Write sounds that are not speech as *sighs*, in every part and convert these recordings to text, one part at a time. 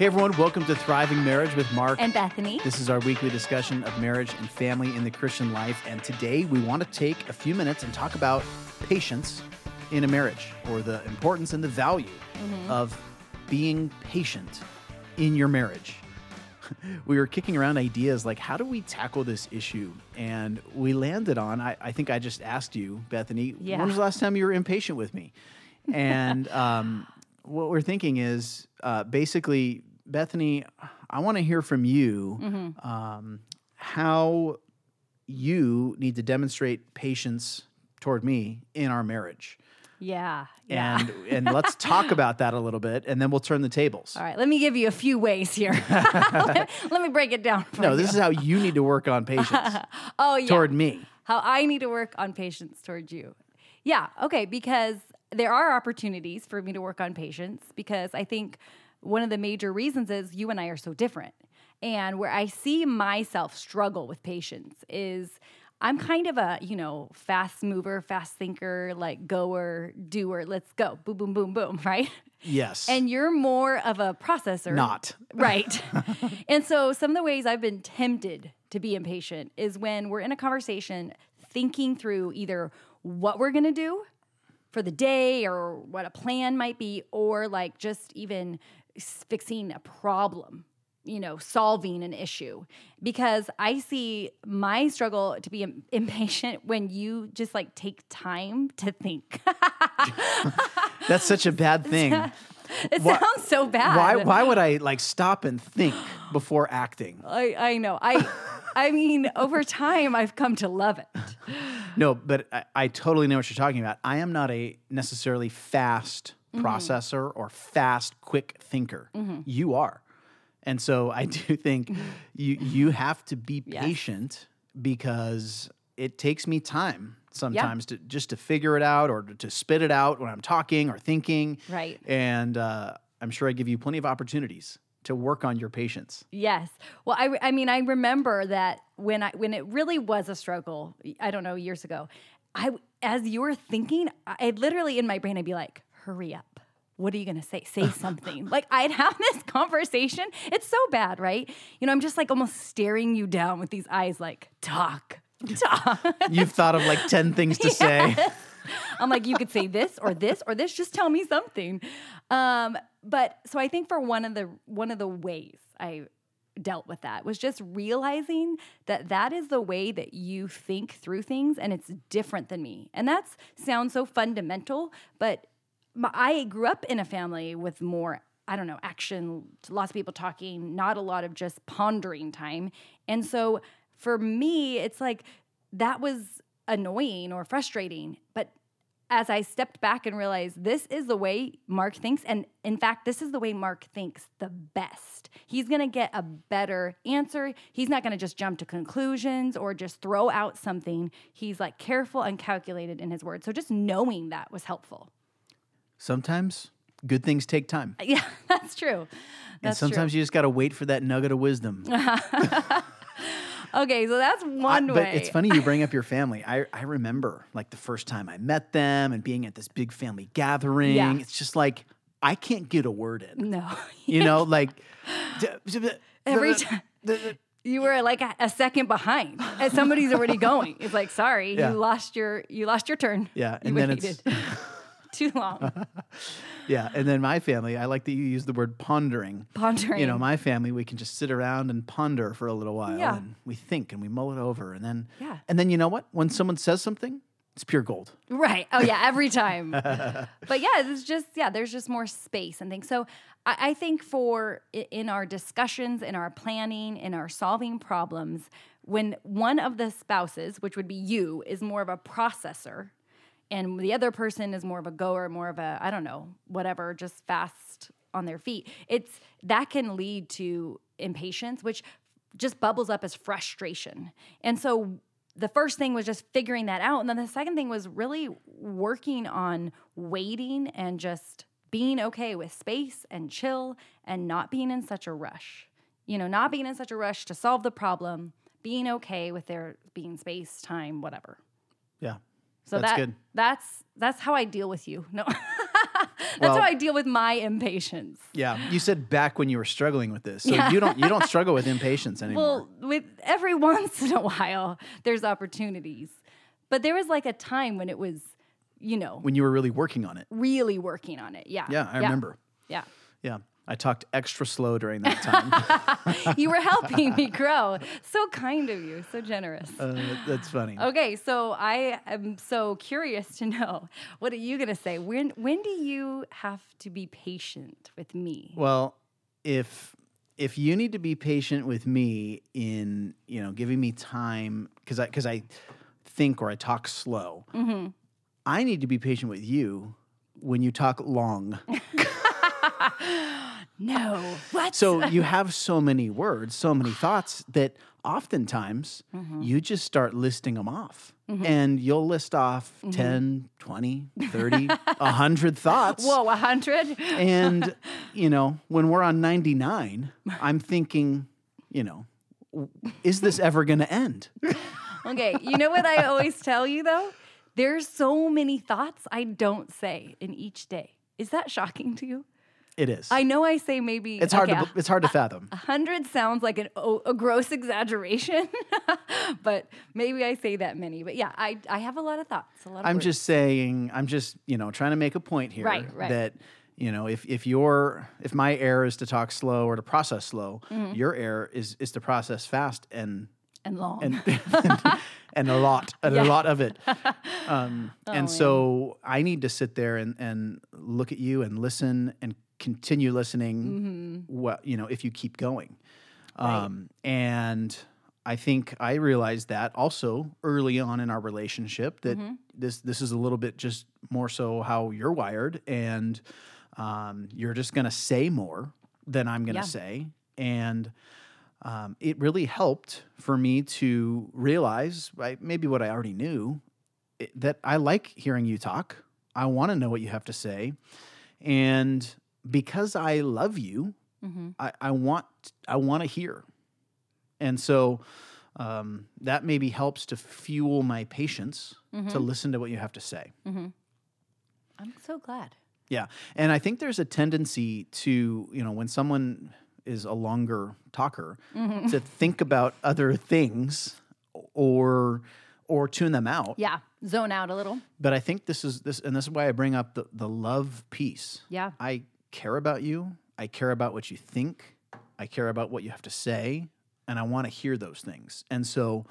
Hey everyone, welcome to Thriving Marriage with Mark and Bethany. This is our weekly discussion of marriage and family in the Christian life. And today we want to take a few minutes and talk about patience in a marriage or the importance and the value mm-hmm. of being patient in your marriage. *laughs* we were kicking around ideas like how do we tackle this issue? And we landed on I, I think I just asked you, Bethany, yeah. when was the last time you were impatient with me? And *laughs* um, what we're thinking is uh, basically Bethany, I want to hear from you mm-hmm. um, how you need to demonstrate patience toward me in our marriage. Yeah. yeah. And and let's *laughs* talk about that a little bit and then we'll turn the tables. All right, let me give you a few ways here. let, *laughs* *laughs* let, me break it down No, this is how you need to work on patience. oh, yeah. Toward me. How I need to work on patience toward you. Yeah, okay, because there are opportunities for me to work on patience because I think one of the major reasons is you and I are so different. And where I see myself struggle with patience is I'm kind of a, you know, fast mover, fast thinker, like goer, doer, let's go, boom, boom, boom, boom, *laughs* right? Yes. And you're more of a processor. Not. *laughs* Right. *laughs* and so some of the ways I've been tempted to be impatient is when we're in a conversation thinking through either what we're going to do for the day or what a plan might be, or like just even fixing a problem you know solving an issue. Because i see my struggle to be *laughs* impatient when you just like take time to think. *laughs* That's such a bad thing. *laughs* it why, sounds so bad. why why would i like stop and think *sighs* before acting? I i know. I i mean over time i've come to love it. No but I, I totally know what you're talking about. I am not a necessarily fast mm-hmm. processor or fast, quick thinker. Mm-hmm. You are. And so I do *laughs* think *laughs* you you have to be patient because it takes me time sometimes yeah. to just to figure it out or to, to, spit it out when I'm talking or thinking. Right. And uh, I'm sure I give you plenty of opportunities to work on your patience. Yes. Well, I, I mean, I remember that when I when it really was a struggle. I don't know years ago. I as you were thinking, I literally in my brain I'd be like, hurry up. What are you going to say? Say something. like I'd have *laughs* this conversation. It's so bad, right? You know, I'm just like almost staring you down with these eyes like, talk, *laughs* talk. You've thought of like 10 things to *laughs* yes. say. I'm like, you could say this or this or this. Just tell me something. Um, but so I think for one of the one of the ways I dealt with that was just realizing that that is the way that you think through things and it's different than me. And that sounds so fundamental, but I grew up in a family with more I don't know, action, lots of people talking, not a lot of just pondering time. And so for me, it's like that was annoying or frustrating. But as I stepped back and realized this is the way Mark thinks, and in fact, this is the way Mark thinks the best. He's gonna get a better answer. He's not gonna just jump to conclusions or just throw out something. He's like careful and calculated in his words. So just knowing that was helpful sometimes good things take time. *laughs* Yeah, that's true. That's and sometimes true. you just got to wait for that nugget of wisdom. *laughs* okay, so that's one I, way. But it's funny you bring up *laughs* your family. I, I remember like the first time I met them and being at this big family gathering. Yeah. It's just like, I can't get a word in. No. you know, like every time. You were like a, a second behind, and somebody's already going. It's like, sorry, yeah. you lost your you lost your turn. Yeah, and you then waited. it's too long. *laughs* yeah, and then my family, I like that you use the word pondering. Pondering. You know, my family, we can just sit around and ponder for a little while, yeah. and we think and we mull it over, and then yeah, and then you know what? When someone says something, it's pure gold. Right. Oh yeah, every *laughs* time. but yeah, it's just yeah, there's just more space and things. So I, I think for in our discussions, in our planning, in our solving problems, when one of the spouses, which would be you, is more of a processor and the other person is more of a goer, more of a I don't know, whatever, just fast on their feet. It's that can lead to impatience, which just bubbles up as frustration. And so the first thing was just figuring that out. And then the second thing was really working on waiting and just being okay with space and chill and not being in such a rush. You know, not being in such a rush to solve the problem, being okay with there being space, time, whatever. Yeah. So that's that good. that's that's how I deal with you. *laughs* No. Well- how I deal with my impatience. Yeah, you said back when you were struggling with this, so Yeah. you don't you don't *laughs* struggle with impatience anymore. Well, with every *laughs* once in a while, there's opportunities. But there was like a time when it was, you know, when you were really working on it. really working on it. Yeah. Yeah, I remember. Yeah. Yeah, I talked extra slow during that time. *laughs* You were helping me grow. So kind of you. So generous. uh, that's funny. Okay, so I am so curious to know what are you gonna say? When when do you have to be patient with me? Well, if if you need to be patient with me in you know giving me time because I because I think or I talk slow, Mm-hmm. I need to be patient with you when you talk long. *laughs* *laughs* No. What? So you have so many words, so many thoughts that oftentimes Mm-hmm. you just start listing them off. And you'll list off Mm-hmm. 10, 20, 30, 100 thoughts. Whoa, a hundred? And, *laughs* you know, when we're on 99, I'm thinking, you know, is this ever going to end? *laughs* Okay, you know what I always tell you though? There's so many thoughts I don't say in each day. Is that shocking to you? It is. I know I say maybe it's hard okay, to it's hard to fathom. a hundred sounds like an, a gross *laughs* exaggeration, *laughs* but maybe I say that many. But yeah, I, I have a lot of thoughts. A lot of I'm words. just saying, I'm just, you know, trying to make a point here Right, right. that, you know, if if your if my error is to talk slow or to process slow, Mm-hmm. your error is is to process fast and and long. and *laughs* and a lot and a lot of it. Um, Oh, and so I need to sit there and and look at you and listen and continue listening. Mm-hmm. What you know, if you keep going, um, and I think I realized that also early on in our relationship that Mm-hmm. this this is a little bit just more so how you're wired, and um, you're just going to say more than I'm going to Yeah. say, and um, it really helped for me to realize I, maybe what I already knew it, that I like hearing you talk. I want to know what you have to say, and because I love you, Mhm. I, I want I want to hear, and so um, that maybe helps to fuel my patience to listen to what you have to say. I'm so glad. Yeah. And I think there's a tendency to, you know, when someone is a longer talker, to think about other things or or tune them out. Yeah, zone out a little. But I think this is this and this is why I bring up the, the love piece. Yeah. I care about you. I care about what you think. I care about what you have to say. And I want to hear those things. And so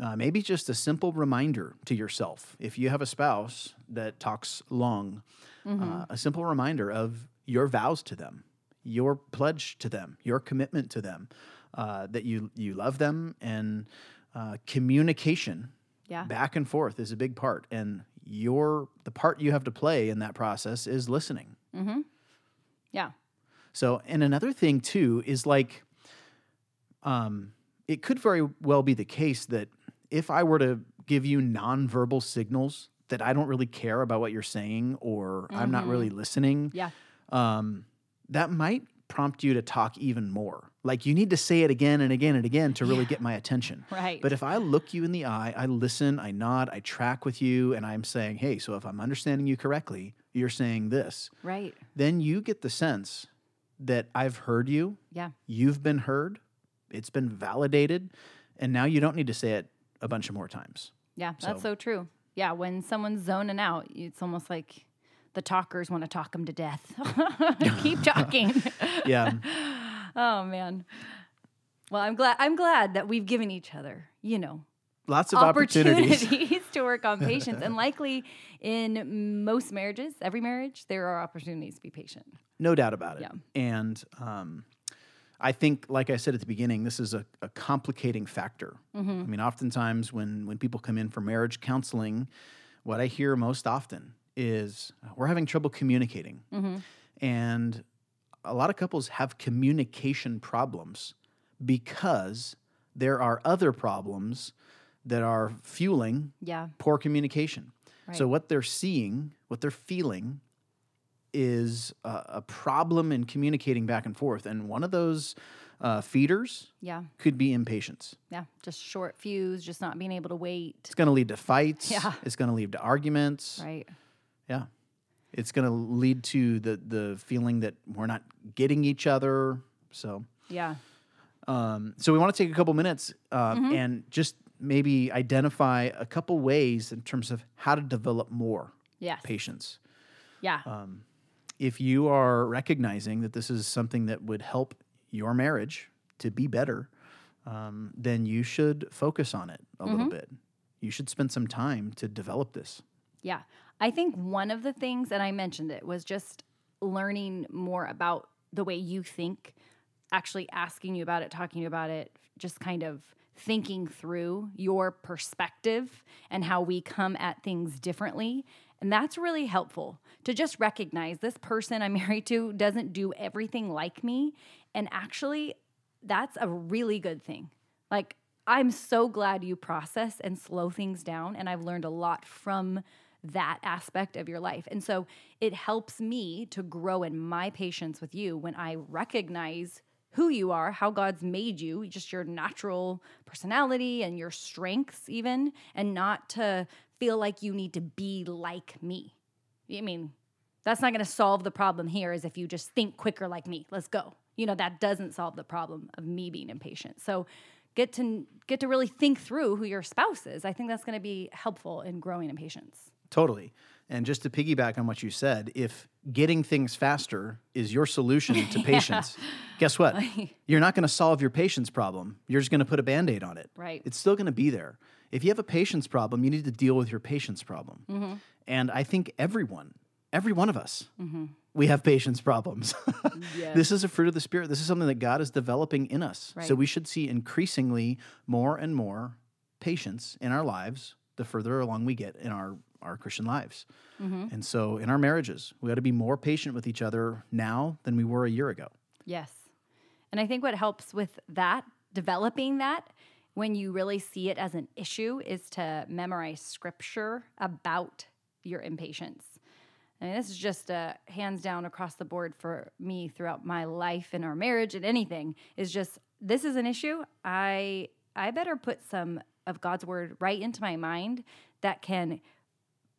uh, maybe just a simple reminder to yourself if you have a spouse that talks long, uh, a simple reminder of your vows to them, your pledge to them, your commitment to them, uh, that you, you love them, and uh, communication Yeah. back and forth is a big part. And your the part you have to play in that process is listening. Yeah. So, and another thing too is like, um, it could very well be the case that if I were to give you nonverbal signals that I don't really care about what you're saying or I'm not really listening, Yeah. um, that might prompt you to talk even more. Like you need to say it again and again and again to really get my attention. *laughs* Right. But if I look you in the eye, I listen, I nod, I track with you, and I'm saying, hey, so if I'm understanding you correctly, you're saying this, Right. then you get the sense that I've heard you, Yeah. you've been heard, it's been validated, and now you don't need to say it a bunch of more times. Yeah. That's So- so true. Yeah. When someone's zoning out, it's almost like the talkers want to talk them to death. *laughs* Keep talking. *laughs* Yeah. *laughs* oh man. Well, I'm glad. I'm glad that we've given each other, you know, Lots of opportunities. opportunities to work on patience, and *laughs* likely in most marriages, every marriage, there are opportunities to be patient. No doubt about it. Yeah. And um, I think, like I said at the beginning, this is a, a complicating factor. Mm-hmm. I mean, oftentimes when, when people come in for marriage counseling, what I hear most often is we're having trouble communicating. Mm-hmm. And a lot of couples have communication problems because there are other problems that are fueling Yeah. poor communication. So what they're seeing, what they're feeling, is a, a problem in communicating back and forth, and one of those uh, feeders Yeah. could be impatience. Yeah. Just short fuse, just not being able to wait. It's going to lead to fights. Yeah. It's going to lead to arguments. Right. Yeah. It's going to lead to the the feeling that we're not getting each other. So, Yeah. um, so we want to take a couple minutes um, and just maybe identify a couple ways in terms of how to develop more Yes. patience. Yeah. If you are recognizing that this is something that would help your marriage to be better, um, then you should focus on it a little bit. You should spend some time to develop this. Yeah. I think one of the things, and I mentioned it, was just learning more about the way you think, actually asking you about it, talking about it, just kind of thinking through your perspective and how we come at things differently. And that's really helpful to just recognize this person I'm *laughs* married to doesn't do everything like me. And actually, that's a really good thing. Like, I'm so glad you process and slow things down. And I've learned a lot from that aspect of your life. And so it helps me to grow in my patience with you when I recognize who you are, how God's made you, just your natural personality and your strengths, even, and not to feel like you need to be like me. I mean, that's not going to solve the problem here is if you just think quicker like me. Let's go. You know, that doesn't solve the problem of me being impatient. So get to get to really think through who your spouse is. I think that's going to be helpful in growing in patience. Totally. And just to piggyback on what you said, if getting things faster is your solution to *laughs* patience, guess what? *laughs* You're not going to solve your patience problem. You're just going to put a band aid on it. Right. It's still going to be there. If you have a patience problem, you need to deal with your patience problem. Mm-hmm. And I think everyone, every one of us, we have patience problems. *laughs* This is a fruit of the Spirit. This is something that God is developing in us. So we should see increasingly more and more patience in our lives the further along we get in our, our Christian lives. Mm-hmm. And so in our marriages, we got to be more patient with each other now than we were a year ago. Yes. And I think what helps with that, developing that, when you really see it as an issue, is to memorize scripture about your impatience. I mean, this is just a hands down across the board for me throughout my life and our marriage and anything is just this is an issue. I I better put some of God's word right into my mind that can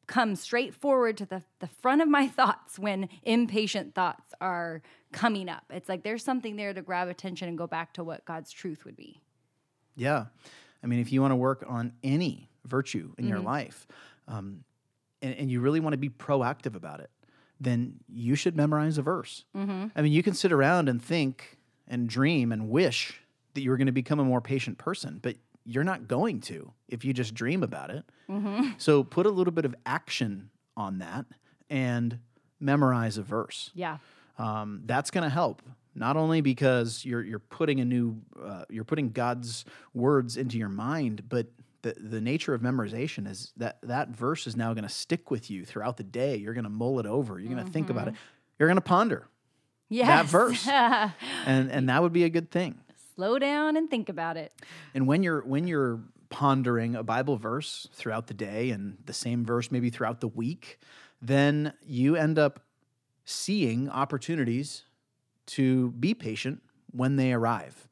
come straight forward to the, the front of my thoughts when impatient thoughts are coming up. It's like there's something there to grab attention and go back to what God's truth would be. Yeah. I mean, if you want to work on any virtue in Mm-hmm. your life, um, and, and you really want to be proactive about it, then you should memorize a verse. Mm-hmm. I mean, you can sit around and think and dream and wish that you were going to become a more patient person, but you're not going to if you just dream about it. Mm-hmm. *laughs* So put a little bit of action on that and memorize a verse Yeah. um, that's going to help not only because you're you're putting a new uh, you're putting God's words into your mind, but the the nature of memorization is that that verse is now going to stick with you throughout the day. You're going to mull it over. You're going to think about it. You're going to ponder, Yes. verse. *laughs* and and that would be a good thing. Slow down and think about it. And when you're when you're pondering a Bible verse throughout the day and the same verse maybe throughout the week, then you end up seeing opportunities to be patient when they arrive.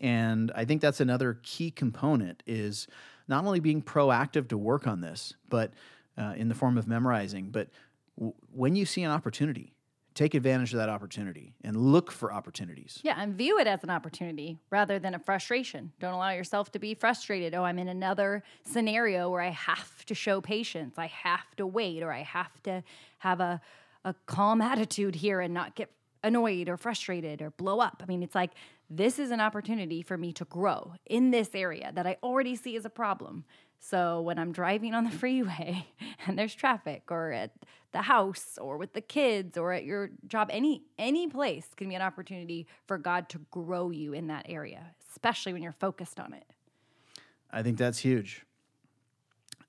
And I think that's another key component is not only being proactive to work on this, but uh, in the form of memorizing, but w- when you see an opportunity, take advantage of that opportunity and look for opportunities. Yeah, and view it as an opportunity rather than a frustration. Don't allow yourself to be frustrated. Oh, I'm in another scenario where I have to show patience. I have to wait or I have to have a a calm attitude here and not get annoyed or frustrated or blow up. I mean, it's like this is an opportunity for me to grow in this area that I already see as a problem. So when I'm driving on the *laughs* freeway and there's traffic or at the house or with the kids or at your job any any place can be an opportunity for God to grow you in that area, especially when you're focused on it. I think that's huge.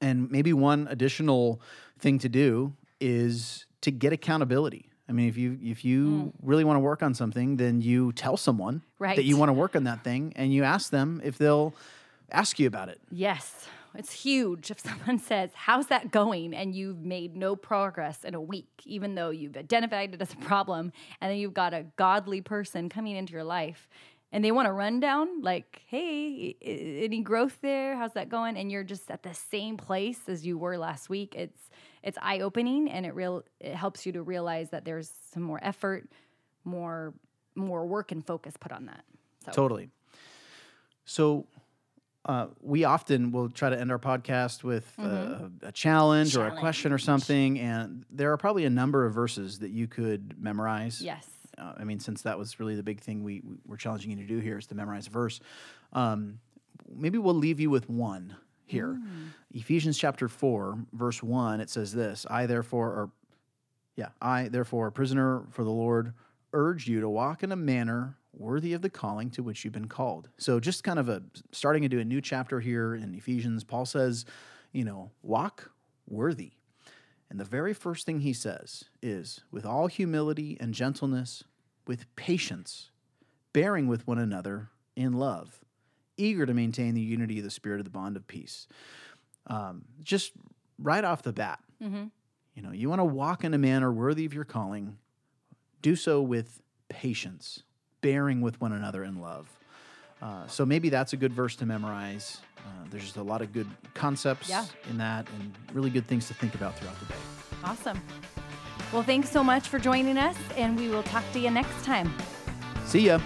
And maybe one additional thing to do is to get accountability. I mean, if you if you mm. really want to work on something, then you tell someone that you want to work on that thing, and you ask them if they'll ask you about it. Yes, it's huge if *laughs* someone says, How's that going? And you've made no progress in a week, even though you've identified it as a problem, and then you've got a godly person coming into your life. and they want to run down like hey i- any growth there how's that going and you're just at the same place as you were last week it's it's eye-opening and it real it helps you to realize that there's some more effort more more work and focus put on that so Totally. So uh, we often will try to end our podcast with uh, a challenge, or a question or something, and there are probably a number of verses that you could memorize. yes Uh, I mean, since that was really the big thing we, we were challenging you to do here is to memorize a verse. Um, maybe we'll leave you with one here. Mm. Ephesians chapter 4, verse 1, it says this I, therefore, or yeah, I, therefore, a prisoner for the Lord, urge you to walk in a manner worthy of the calling to which you've been called. So, just kind of a starting into a new chapter here in Ephesians, Paul says, you know, walk worthy. And the very first thing he says is, with all humility and gentleness, with patience, bearing with one another in love, eager to maintain the unity of the Spirit of the bond of peace. Um, just right off the bat, you know, you want to walk in a manner worthy of your calling, do so with patience, bearing with one another in love. Uh, so maybe that's a good verse to memorize. Uh, there's just a lot of good concepts Yeah. in that and really good things to think about throughout the day. awesome well thanks so much for joining us and we will talk to you next time See ya.